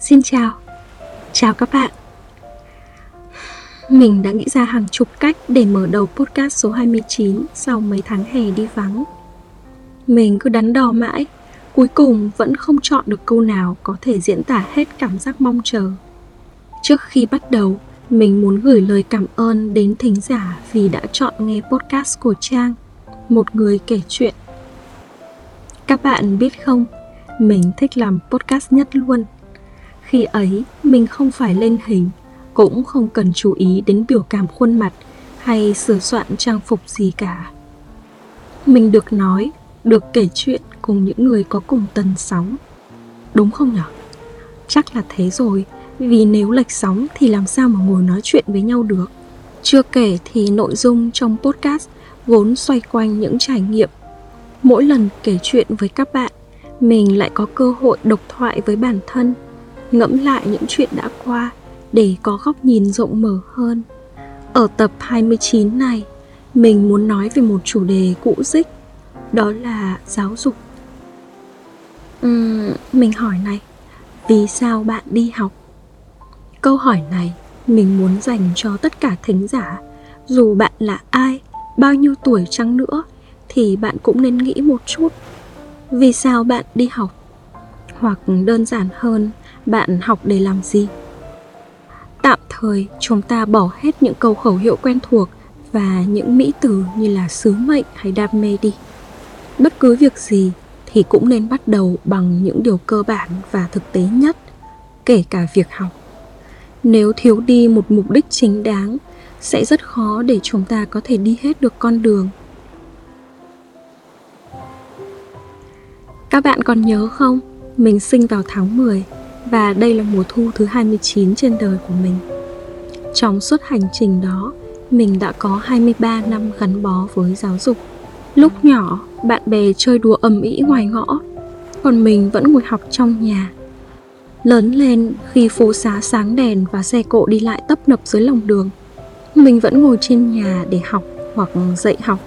Xin chào, chào các bạn. Mình đã nghĩ ra hàng chục cách để mở đầu podcast số 29 sau mấy tháng hè đi vắng. Mình cứ đắn đo mãi, cuối cùng vẫn không chọn được câu nào có thể diễn tả hết cảm giác mong chờ. Trước khi bắt đầu, mình muốn gửi lời cảm ơn đến thính giả vì đã chọn nghe podcast của Trang, một người kể chuyện. Các bạn biết không, mình thích làm podcast nhất luôn khi ấy, mình không phải lên hình, cũng không cần chú ý đến biểu cảm khuôn mặt hay sửa soạn trang phục gì cả. Mình được nói, được kể chuyện cùng những người có cùng tần sóng. Đúng không nhở? Chắc là thế rồi, vì nếu lệch sóng thì làm sao mà ngồi nói chuyện với nhau được? Chưa kể thì nội dung trong podcast vốn xoay quanh những trải nghiệm. Mỗi lần kể chuyện với các bạn, mình lại có cơ hội độc thoại với bản thân ngẫm lại những chuyện đã qua để có góc nhìn rộng mở hơn. Ở tập 29 này, mình muốn nói về một chủ đề cũ dích, đó là giáo dục. Uhm, mình hỏi này, vì sao bạn đi học? Câu hỏi này mình muốn dành cho tất cả thính giả, dù bạn là ai, bao nhiêu tuổi chăng nữa thì bạn cũng nên nghĩ một chút. Vì sao bạn đi học? Hoặc đơn giản hơn bạn học để làm gì? Tạm thời, chúng ta bỏ hết những câu khẩu hiệu quen thuộc và những mỹ từ như là sứ mệnh hay đam mê đi. Bất cứ việc gì thì cũng nên bắt đầu bằng những điều cơ bản và thực tế nhất, kể cả việc học. Nếu thiếu đi một mục đích chính đáng, sẽ rất khó để chúng ta có thể đi hết được con đường. Các bạn còn nhớ không? Mình sinh vào tháng 10 và đây là mùa thu thứ 29 trên đời của mình. Trong suốt hành trình đó, mình đã có 23 năm gắn bó với giáo dục. Lúc nhỏ, bạn bè chơi đùa ầm ĩ ngoài ngõ, còn mình vẫn ngồi học trong nhà. Lớn lên khi phố xá sáng đèn và xe cộ đi lại tấp nập dưới lòng đường, mình vẫn ngồi trên nhà để học hoặc dạy học.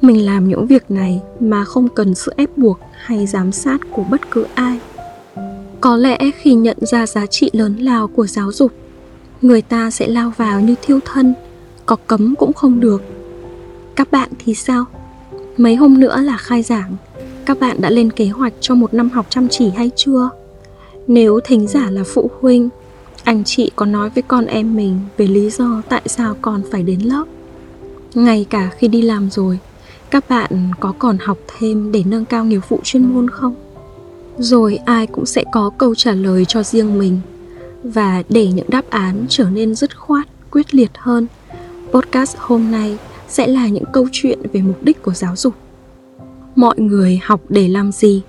Mình làm những việc này mà không cần sự ép buộc hay giám sát của bất cứ ai có lẽ khi nhận ra giá trị lớn lao của giáo dục, người ta sẽ lao vào như thiêu thân, có cấm cũng không được. Các bạn thì sao? Mấy hôm nữa là khai giảng, các bạn đã lên kế hoạch cho một năm học chăm chỉ hay chưa? Nếu thính giả là phụ huynh, anh chị có nói với con em mình về lý do tại sao con phải đến lớp? Ngay cả khi đi làm rồi, các bạn có còn học thêm để nâng cao nghiệp vụ chuyên môn không? Rồi ai cũng sẽ có câu trả lời cho riêng mình. Và để những đáp án trở nên dứt khoát, quyết liệt hơn, podcast hôm nay sẽ là những câu chuyện về mục đích của giáo dục. Mọi người học để làm gì?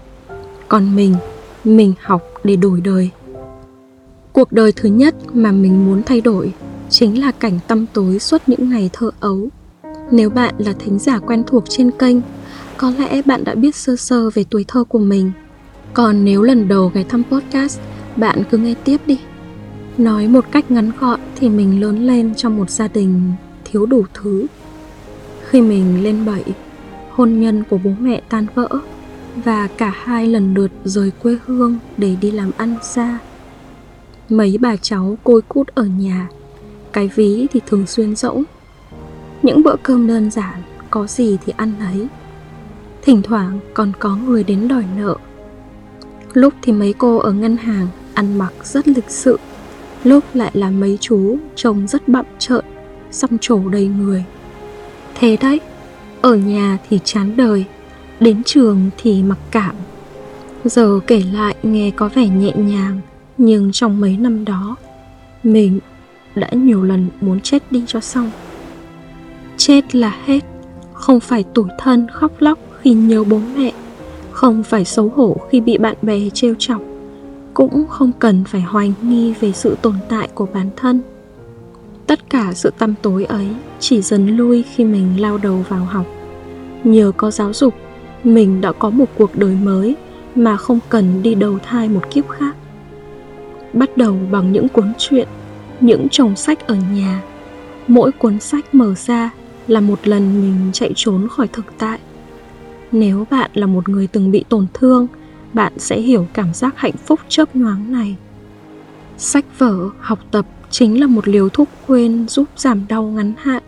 Còn mình mình học để đổi đời. Cuộc đời thứ nhất mà mình muốn thay đổi chính là cảnh tăm tối suốt những ngày thơ ấu. Nếu bạn là thính giả quen thuộc trên kênh, có lẽ bạn đã biết sơ sơ về tuổi thơ của mình còn nếu lần đầu ghé thăm podcast, bạn cứ nghe tiếp đi. Nói một cách ngắn gọn thì mình lớn lên trong một gia đình thiếu đủ thứ. Khi mình lên bảy, hôn nhân của bố mẹ tan vỡ và cả hai lần lượt rời quê hương để đi làm ăn xa. Mấy bà cháu côi cút ở nhà, cái ví thì thường xuyên rỗng. Những bữa cơm đơn giản, có gì thì ăn ấy. Thỉnh thoảng còn có người đến đòi nợ Lúc thì mấy cô ở ngân hàng ăn mặc rất lịch sự, Lúc lại là mấy chú trông rất bậm trợn, Xăm trổ đầy người. Thế đấy, Ở nhà thì chán đời, Đến trường thì mặc cảm. Giờ kể lại nghe có vẻ nhẹ nhàng, Nhưng trong mấy năm đó, Mình đã nhiều lần muốn chết đi cho xong. Chết là hết, Không phải tủi thân khóc lóc khi nhớ bố mẹ không phải xấu hổ khi bị bạn bè trêu chọc, cũng không cần phải hoài nghi về sự tồn tại của bản thân. Tất cả sự tăm tối ấy chỉ dần lui khi mình lao đầu vào học. Nhờ có giáo dục, mình đã có một cuộc đời mới mà không cần đi đầu thai một kiếp khác. Bắt đầu bằng những cuốn truyện, những chồng sách ở nhà. Mỗi cuốn sách mở ra là một lần mình chạy trốn khỏi thực tại nếu bạn là một người từng bị tổn thương bạn sẽ hiểu cảm giác hạnh phúc chớp nhoáng này Sách vở, học tập chính là một liều thuốc quên giúp giảm đau ngắn hạn.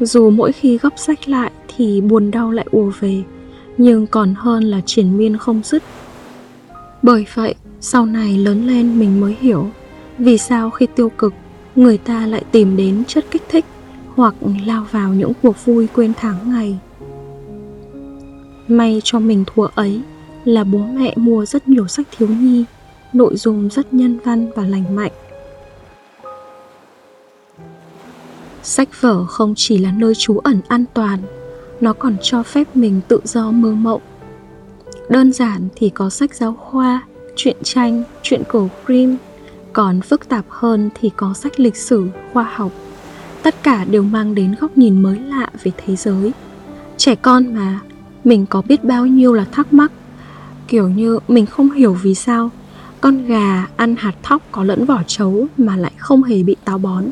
Dù mỗi khi gấp sách lại thì buồn đau lại ùa về, nhưng còn hơn là triển miên không dứt. Bởi vậy, sau này lớn lên mình mới hiểu vì sao khi tiêu cực người ta lại tìm đến chất kích thích hoặc lao vào những cuộc vui quên tháng ngày. May cho mình thua ấy là bố mẹ mua rất nhiều sách thiếu nhi, nội dung rất nhân văn và lành mạnh. Sách vở không chỉ là nơi trú ẩn an toàn, nó còn cho phép mình tự do mơ mộng. Đơn giản thì có sách giáo khoa, truyện tranh, truyện cổ cream, còn phức tạp hơn thì có sách lịch sử, khoa học. Tất cả đều mang đến góc nhìn mới lạ về thế giới. Trẻ con mà, mình có biết bao nhiêu là thắc mắc. Kiểu như mình không hiểu vì sao con gà ăn hạt thóc có lẫn vỏ trấu mà lại không hề bị táo bón.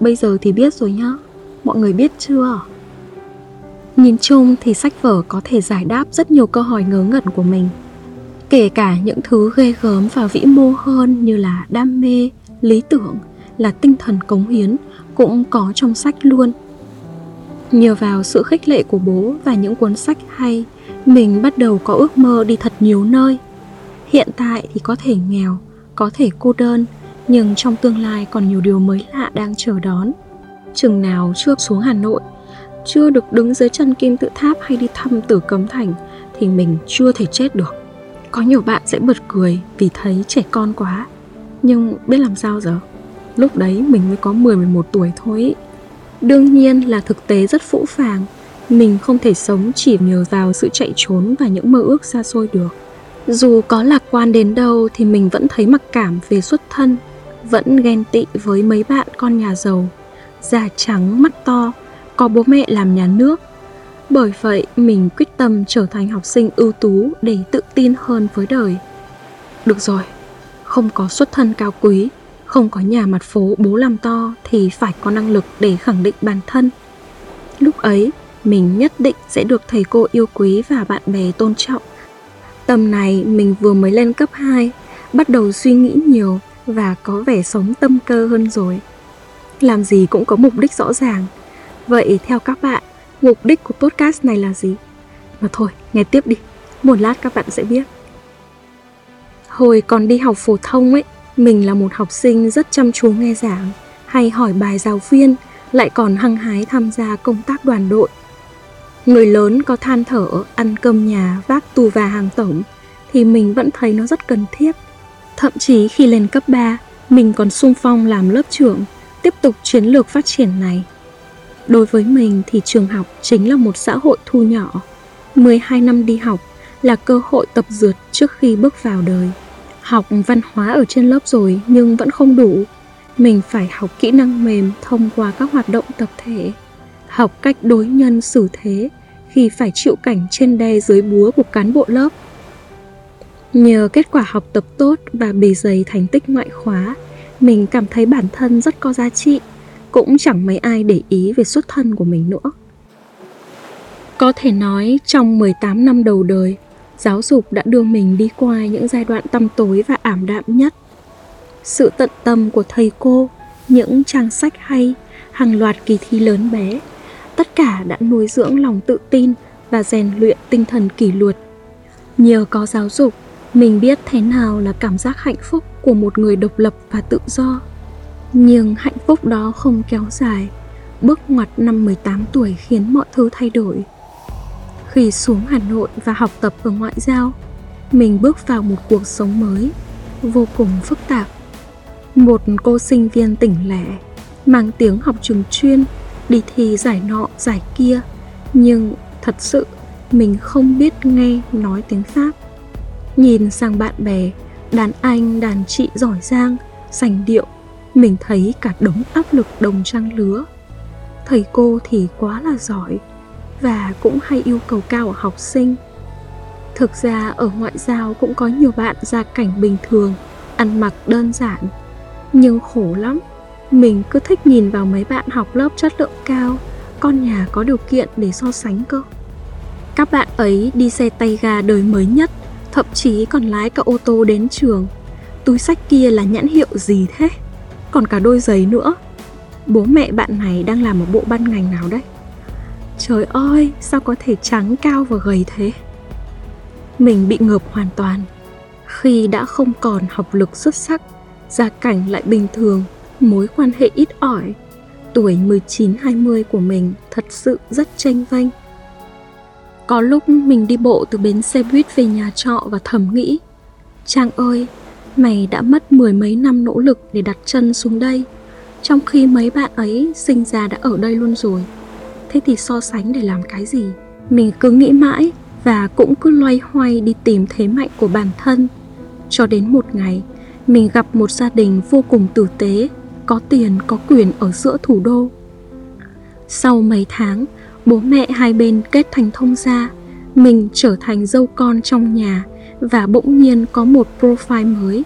Bây giờ thì biết rồi nhá, mọi người biết chưa? Nhìn chung thì sách vở có thể giải đáp rất nhiều câu hỏi ngớ ngẩn của mình kể cả những thứ ghê gớm và vĩ mô hơn như là đam mê lý tưởng là tinh thần cống hiến cũng có trong sách luôn nhờ vào sự khích lệ của bố và những cuốn sách hay, mình bắt đầu có ước mơ đi thật nhiều nơi. Hiện tại thì có thể nghèo, có thể cô đơn, nhưng trong tương lai còn nhiều điều mới lạ đang chờ đón. Chừng nào chưa xuống hà nội, chưa được đứng dưới chân kim tự tháp hay đi thăm tử cấm thành thì mình chưa thể chết được. Có nhiều bạn sẽ bật cười vì thấy trẻ con quá. Nhưng biết làm sao giờ? Lúc đấy mình mới có 10-11 tuổi thôi Đương nhiên là thực tế rất phũ phàng. Mình không thể sống chỉ nhờ vào sự chạy trốn và những mơ ước xa xôi được. Dù có lạc quan đến đâu thì mình vẫn thấy mặc cảm về xuất thân Vẫn ghen tị với mấy bạn con nhà giàu. Da trắng, mắt to, có bố mẹ làm nhà nước. Bởi vậy, mình quyết tâm trở thành học sinh ưu tú để tự tin hơn với đời. Được rồi, không có xuất thân cao quý, không có nhà mặt phố bố làm to thì phải có năng lực để khẳng định bản thân. Lúc ấy, mình nhất định sẽ được thầy cô yêu quý và bạn bè tôn trọng. Tầm này mình vừa mới lên cấp 2, bắt đầu suy nghĩ nhiều và có vẻ sống tâm cơ hơn rồi. Làm gì cũng có mục đích rõ ràng. Vậy theo các bạn, mục đích của podcast này là gì mà thôi nghe tiếp đi một lát các bạn sẽ biết hồi còn đi học phổ thông ấy mình là một học sinh rất chăm chú nghe giảng, hay hỏi bài giáo viên, lại còn hăng hái tham gia công tác đoàn đội người lớn có than thở, ăn cơm nhà, vác tù và hàng tổng, thì mình vẫn thấy nó rất cần thiết thậm chí khi lên cấp 3 mình còn sung phong làm lớp trưởng, tiếp tục chiến lược phát triển này Đối với mình thì trường học chính là một xã hội thu nhỏ. 12 năm đi học là cơ hội tập dượt trước khi bước vào đời. Học văn hóa ở trên lớp rồi nhưng vẫn không đủ. Mình phải học kỹ năng mềm thông qua các hoạt động tập thể. Học cách đối nhân xử thế khi phải chịu cảnh trên đe dưới búa của cán bộ lớp. Nhờ kết quả học tập tốt và bề dày thành tích ngoại khóa, mình cảm thấy bản thân rất có giá trị cũng chẳng mấy ai để ý về xuất thân của mình nữa. Có thể nói trong 18 năm đầu đời, giáo dục đã đưa mình đi qua những giai đoạn tăm tối và ảm đạm nhất. Sự tận tâm của thầy cô, những trang sách hay, hàng loạt kỳ thi lớn bé, tất cả đã nuôi dưỡng lòng tự tin và rèn luyện tinh thần kỷ luật. Nhờ có giáo dục, mình biết thế nào là cảm giác hạnh phúc của một người độc lập và tự do nhưng hạnh phúc đó không kéo dài Bước ngoặt năm 18 tuổi khiến mọi thứ thay đổi khi xuống Hà Nội và học tập ở ngoại giao. Mình bước vào một cuộc sống mới, Vô cùng phức tạp. Một cô sinh viên tỉnh lẻ, Mang tiếng học trường chuyên, Đi thi giải nọ, giải kia. Nhưng thật sự, mình không biết nghe nói tiếng Pháp. Nhìn sang bạn bè, Đàn anh, đàn chị giỏi giang, Sành điệu, mình thấy cả đống áp lực đồng trang lứa. Thầy cô thì quá là giỏi và cũng hay yêu cầu cao ở học sinh thực ra ở ngoại giao cũng có nhiều bạn gia cảnh bình thường, ăn mặc đơn giản, nhưng khổ lắm mình cứ thích nhìn vào mấy bạn học lớp chất lượng cao, con nhà có điều kiện để so sánh cơ các bạn ấy đi xe tay ga đời mới nhất, thậm chí còn lái cả ô tô đến trường túi sách kia là nhãn hiệu gì thế? Còn cả đôi giày nữa. Bố mẹ bạn này đang làm ở bộ ban ngành nào đấy? Trời ơi, sao có thể trắng cao và gầy thế? Mình bị ngợp hoàn toàn. Khi đã không còn học lực xuất sắc, gia cảnh lại bình thường, mối quan hệ ít ỏi, tuổi 19-20 của mình thật sự rất tranh vanh. Có lúc mình đi bộ từ bến xe buýt về nhà trọ và thầm nghĩ Trang ơi, mày đã mất mười mấy năm nỗ lực để đặt chân xuống đây Trong khi mấy bạn ấy sinh ra đã ở đây luôn rồi Thế thì so sánh để làm cái gì? Mình cứ nghĩ mãi và cũng cứ loay hoay đi tìm thế mạnh của bản thân. Cho đến một ngày, mình gặp một gia đình vô cùng tử tế Có tiền, có quyền ở giữa thủ đô. Sau mấy tháng, bố mẹ hai bên kết thành thông gia mình trở thành dâu con trong nhà và bỗng nhiên có một profile mới.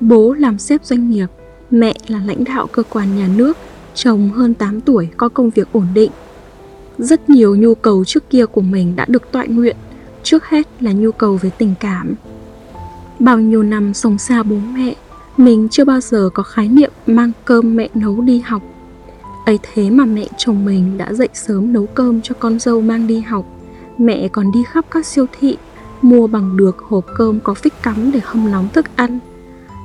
Bố làm sếp doanh nghiệp mẹ là lãnh đạo cơ quan nhà nước chồng hơn 8 tuổi có công việc ổn định rất nhiều nhu cầu trước kia của mình đã được tọa nguyện, trước hết là nhu cầu về tình cảm. Bao nhiêu năm sống xa bố mẹ, mình chưa bao giờ có khái niệm mang cơm mẹ nấu đi học. Ấy thế mà mẹ chồng mình đã dậy sớm nấu cơm cho con dâu mang đi học. Mẹ còn đi khắp các siêu thị, mua bằng được hộp cơm có phích cắm để hâm nóng thức ăn.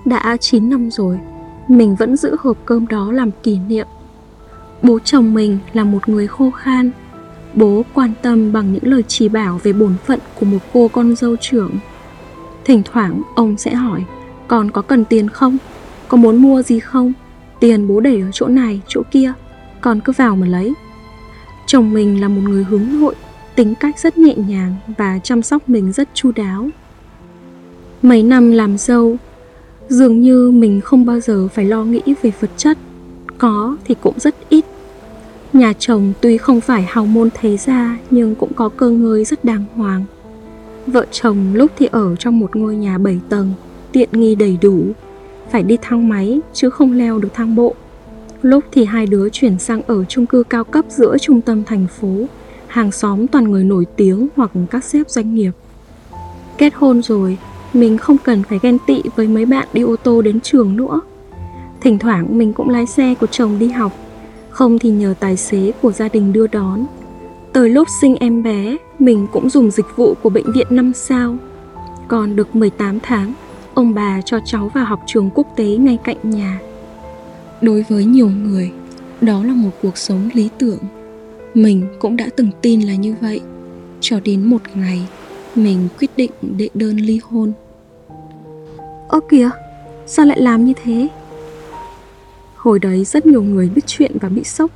Đã 9 năm rồi, mình vẫn giữ hộp cơm đó làm kỷ niệm bố chồng mình là một người khô khan. Bố quan tâm bằng những lời chỉ bảo về bổn phận của một cô con dâu trưởng. Thỉnh thoảng, ông sẽ hỏi, con có cần tiền không? Có muốn mua gì không? Tiền bố để ở chỗ này, chỗ kia, con cứ vào mà lấy. Chồng mình là một người hướng nội, tính cách rất nhẹ nhàng và chăm sóc mình rất chu đáo. Mấy năm làm dâu, dường như mình không bao giờ phải lo nghĩ về vật chất có thì cũng rất ít. Nhà chồng tuy không phải hào môn thế gia nhưng cũng có cơ ngơi rất đàng hoàng. Vợ chồng lúc thì ở trong một ngôi nhà 7 tầng tiện nghi đầy đủ. Phải đi thang máy chứ không leo được thang bộ. Lúc thì hai đứa chuyển sang ở chung cư cao cấp giữa trung tâm thành phố. Hàng xóm toàn người nổi tiếng hoặc các sếp doanh nghiệp. Kết hôn rồi, mình không cần phải ghen tị với mấy bạn đi ô tô đến trường nữa. Thỉnh thoảng mình cũng lái xe của chồng đi học, không thì nhờ tài xế của gia đình đưa đón. Tới lúc sinh em bé, mình cũng dùng dịch vụ của bệnh viện 5 sao. Còn được 18 tháng, ông bà cho cháu vào học trường quốc tế ngay cạnh nhà. Đối với nhiều người, đó là một cuộc sống lý tưởng mình cũng đã từng tin là như vậy cho đến một ngày mình quyết định đệ đơn ly hôn ơ kìa sao lại làm như thế hồi đấy rất nhiều người biết chuyện và bị sốc.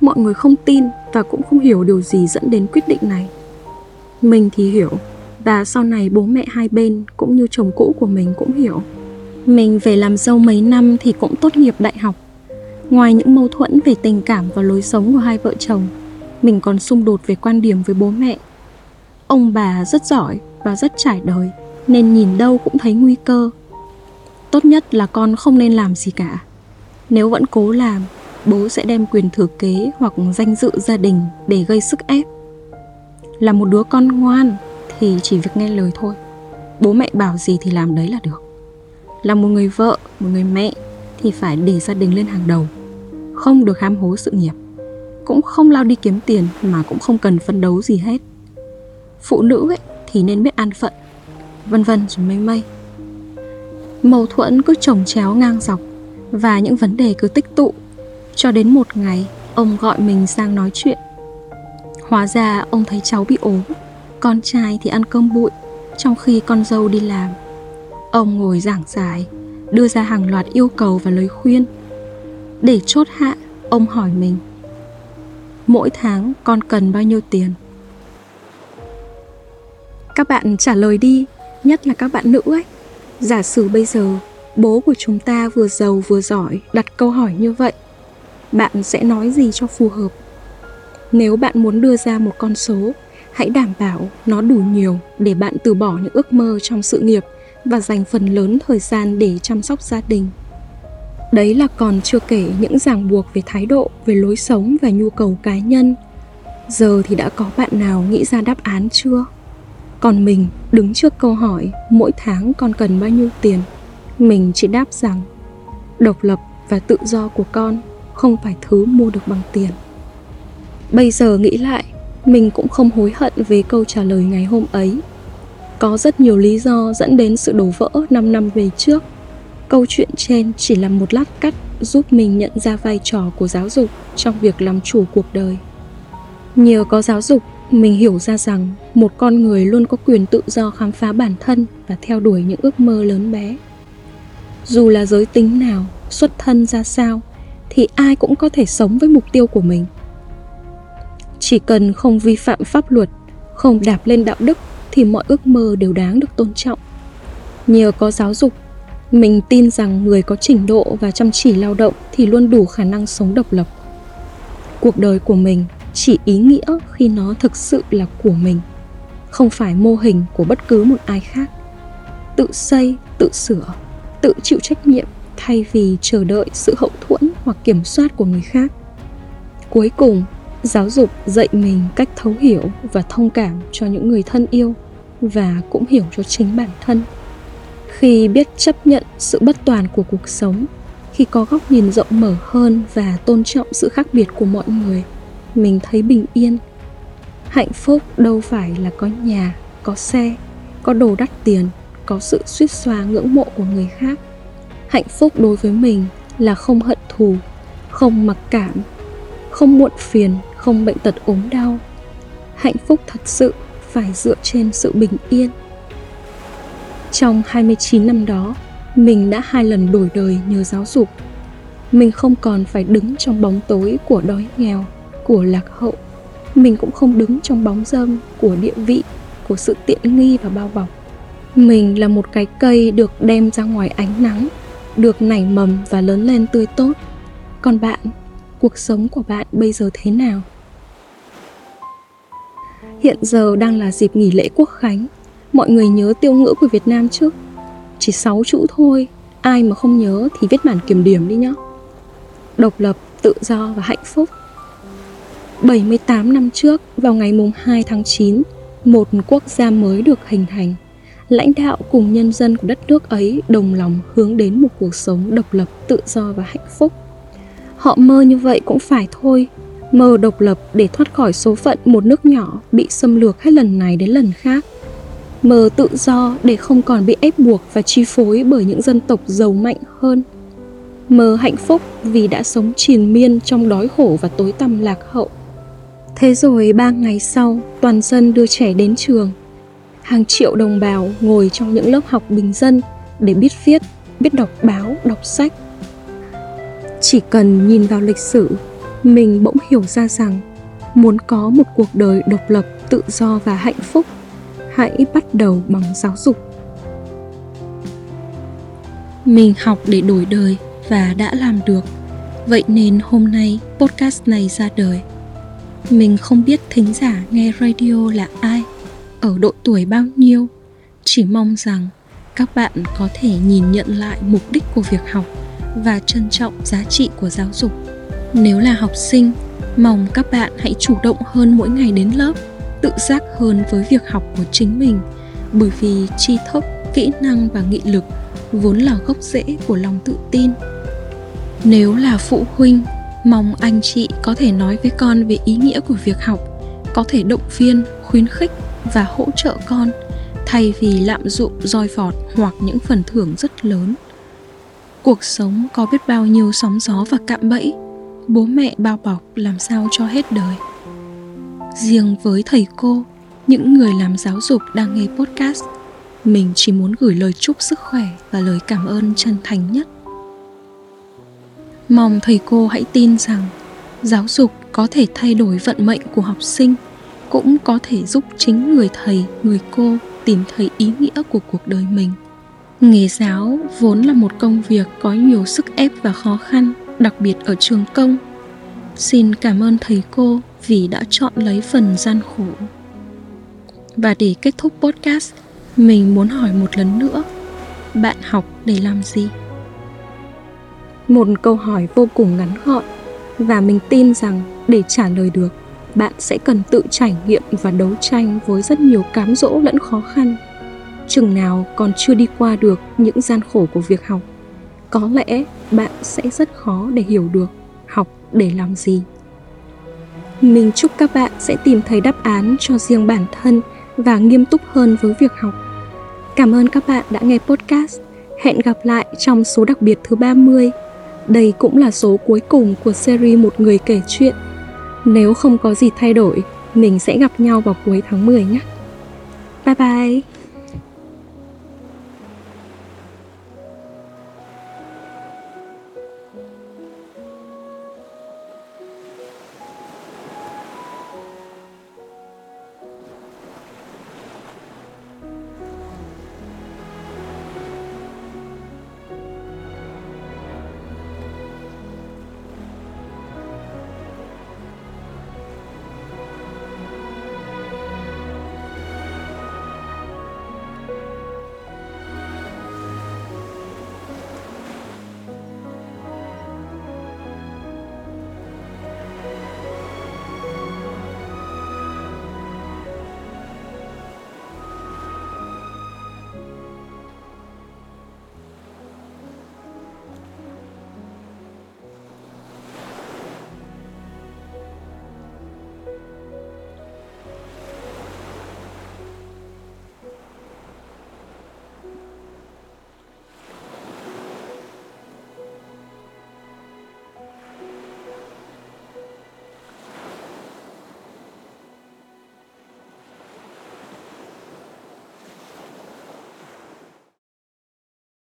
Mọi người không tin và cũng không hiểu điều gì dẫn đến quyết định này. Mình thì hiểu, và sau này bố mẹ hai bên cũng như chồng cũ của mình cũng hiểu. Mình về làm dâu mấy năm thì cũng tốt nghiệp đại học. Ngoài những mâu thuẫn về tình cảm và lối sống của hai vợ chồng, mình còn xung đột về quan điểm với bố mẹ. Ông bà rất giỏi và rất trải đời, nên nhìn đâu cũng thấy nguy cơ. Tốt nhất là con không nên làm gì cả nếu vẫn cố làm, bố sẽ đem quyền thừa kế hoặc danh dự gia đình để gây sức ép. Là một đứa con ngoan thì chỉ việc nghe lời thôi. Bố mẹ bảo gì thì làm đấy là được. Là một người vợ, một người mẹ thì phải để gia đình lên hàng đầu. Không được ham hố sự nghiệp. Cũng không lao đi kiếm tiền mà cũng không cần phân đấu gì hết. Phụ nữ ấy thì nên biết an phận, vân vân rồi mây mây mâu thuẫn cứ chồng chéo ngang dọc và những vấn đề cứ tích tụ. Cho đến một ngày, ông gọi mình sang nói chuyện. Hóa ra ông thấy cháu bị ốm, con trai thì ăn cơm bụi, trong khi con dâu đi làm. Ông ngồi giảng giải, đưa ra hàng loạt yêu cầu và lời khuyên. Để chốt hạ, ông hỏi mình, mỗi tháng con cần bao nhiêu tiền? Các bạn trả lời đi, nhất là các bạn nữ ấy. Giả sử bây giờ bố của chúng ta vừa giàu vừa giỏi đặt câu hỏi như vậy bạn sẽ nói gì cho phù hợp nếu bạn muốn đưa ra một con số hãy đảm bảo nó đủ nhiều để bạn từ bỏ những ước mơ trong sự nghiệp và dành phần lớn thời gian để chăm sóc gia đình Đấy là còn chưa kể những ràng buộc về thái độ, về lối sống và nhu cầu cá nhân. Giờ thì đã có bạn nào nghĩ ra đáp án chưa? Còn mình đứng trước câu hỏi mỗi tháng con cần bao nhiêu tiền mình chỉ đáp rằng, độc lập và tự do của con không phải thứ mua được bằng tiền. Bây giờ nghĩ lại, mình cũng không hối hận về câu trả lời ngày hôm ấy. Có rất nhiều lý do dẫn đến sự đổ vỡ 5 năm về trước. Câu chuyện trên chỉ là một lát cắt giúp mình nhận ra vai trò của giáo dục trong việc làm chủ cuộc đời. Nhờ có giáo dục, mình hiểu ra rằng một con người luôn có quyền tự do khám phá bản thân và theo đuổi những ước mơ lớn bé dù là giới tính nào, xuất thân ra sao, thì ai cũng có thể sống với mục tiêu của mình. Chỉ cần không vi phạm pháp luật, không đạp lên đạo đức, thì mọi ước mơ đều đáng được tôn trọng. Nhờ có giáo dục, mình tin rằng người có trình độ và chăm chỉ lao động thì luôn đủ khả năng sống độc lập. Cuộc đời của mình chỉ ý nghĩa khi nó thực sự là của mình, không phải mô hình của bất cứ một ai khác. Tự xây, tự sửa tự chịu trách nhiệm thay vì chờ đợi sự hậu thuẫn hoặc kiểm soát của người khác. Cuối cùng, giáo dục dạy mình cách thấu hiểu và thông cảm cho những người thân yêu và cũng hiểu cho chính bản thân. Khi biết chấp nhận sự bất toàn của cuộc sống, khi có góc nhìn rộng mở hơn và tôn trọng sự khác biệt của mọi người, mình thấy bình yên. Hạnh phúc đâu phải là có nhà, có xe, có đồ đắt tiền có sự suýt xóa ngưỡng mộ của người khác hạnh phúc đối với mình là không hận thù không mặc cảm không muộn phiền không bệnh tật ốm đau hạnh phúc thật sự phải dựa trên sự bình yên trong 29 năm đó, mình đã hai lần đổi đời nhờ giáo dục. Mình không còn phải đứng trong bóng tối của đói nghèo, của lạc hậu. Mình cũng không đứng trong bóng dâm của địa vị, của sự tiện nghi và bao bọc. Mình là một cái cây được đem ra ngoài ánh nắng, được nảy mầm và lớn lên tươi tốt. Còn bạn, cuộc sống của bạn bây giờ thế nào? Hiện giờ đang là dịp nghỉ lễ quốc khánh mọi người nhớ tiêu ngữ của Việt Nam chứ Chỉ 6 chữ thôi Ai mà không nhớ thì viết bản kiểm điểm đi nhá Độc lập, tự do và hạnh phúc 78 năm trước, vào ngày mùng 2 tháng 9, một quốc gia mới được hình thành. Lãnh đạo cùng nhân dân của đất nước ấy đồng lòng hướng đến một cuộc sống độc lập, tự do và hạnh phúc. Họ mơ như vậy cũng phải thôi, mơ độc lập để thoát khỏi số phận một nước nhỏ bị xâm lược hết lần này đến lần khác. Mơ tự do để không còn bị ép buộc và chi phối bởi những dân tộc giàu mạnh hơn. Mơ hạnh phúc vì đã sống triền miên trong đói khổ và tối tăm lạc hậu. Thế rồi ba ngày sau toàn dân đưa trẻ đến trường hàng triệu đồng bào ngồi trong những lớp học bình dân để biết viết, biết đọc báo, đọc sách. Chỉ cần nhìn vào lịch sử, mình bỗng hiểu ra rằng muốn có một cuộc đời độc lập, tự do và hạnh phúc, hãy bắt đầu bằng giáo dục. Mình học để đổi đời và đã làm được. Vậy nên hôm nay podcast này ra đời. Mình không biết thính giả nghe radio là ai ở độ tuổi bao nhiêu. Chỉ mong rằng các bạn có thể nhìn nhận lại mục đích của việc học và trân trọng giá trị của giáo dục. Nếu là học sinh, mong các bạn hãy chủ động hơn mỗi ngày đến lớp, tự giác hơn với việc học của chính mình, bởi vì tri thức, kỹ năng và nghị lực vốn là gốc rễ của lòng tự tin. Nếu là phụ huynh, mong anh chị có thể nói với con về ý nghĩa của việc học, có thể động viên, khuyến khích và hỗ trợ con, thay vì lạm dụng, roi vọt hoặc những phần thưởng rất lớn. Cuộc sống có biết bao nhiêu sóng gió và cạm bẫy, bố mẹ bao bọc làm sao cho hết đời. Riêng với thầy cô, những người làm giáo dục đang nghe podcast, mình chỉ muốn gửi lời chúc sức khỏe và lời cảm ơn chân thành nhất. Mong thầy cô hãy tin rằng giáo dục có thể thay đổi vận mệnh của học sinh cũng có thể giúp chính người thầy, người cô tìm thấy ý nghĩa của cuộc đời mình. Nghề giáo vốn là một công việc có nhiều sức ép và khó khăn, đặc biệt ở trường công. Xin cảm ơn thầy cô vì đã chọn lấy phần gian khổ. Và để kết thúc podcast, mình muốn hỏi một lần nữa. Bạn học để làm gì? Một câu hỏi vô cùng ngắn gọn và mình tin rằng để trả lời được bạn sẽ cần tự trải nghiệm và đấu tranh với rất nhiều cám dỗ lẫn khó khăn. Chừng nào còn chưa đi qua được những gian khổ của việc học, có lẽ bạn sẽ rất khó để hiểu được học để làm gì. Mình chúc các bạn sẽ tìm thấy đáp án cho riêng bản thân và nghiêm túc hơn với việc học. Cảm ơn các bạn đã nghe podcast. Hẹn gặp lại trong số đặc biệt thứ 30 đây cũng là số cuối cùng của series một người kể chuyện nếu không có gì thay đổi, mình sẽ gặp nhau vào cuối tháng 10 nhé. Bye bye.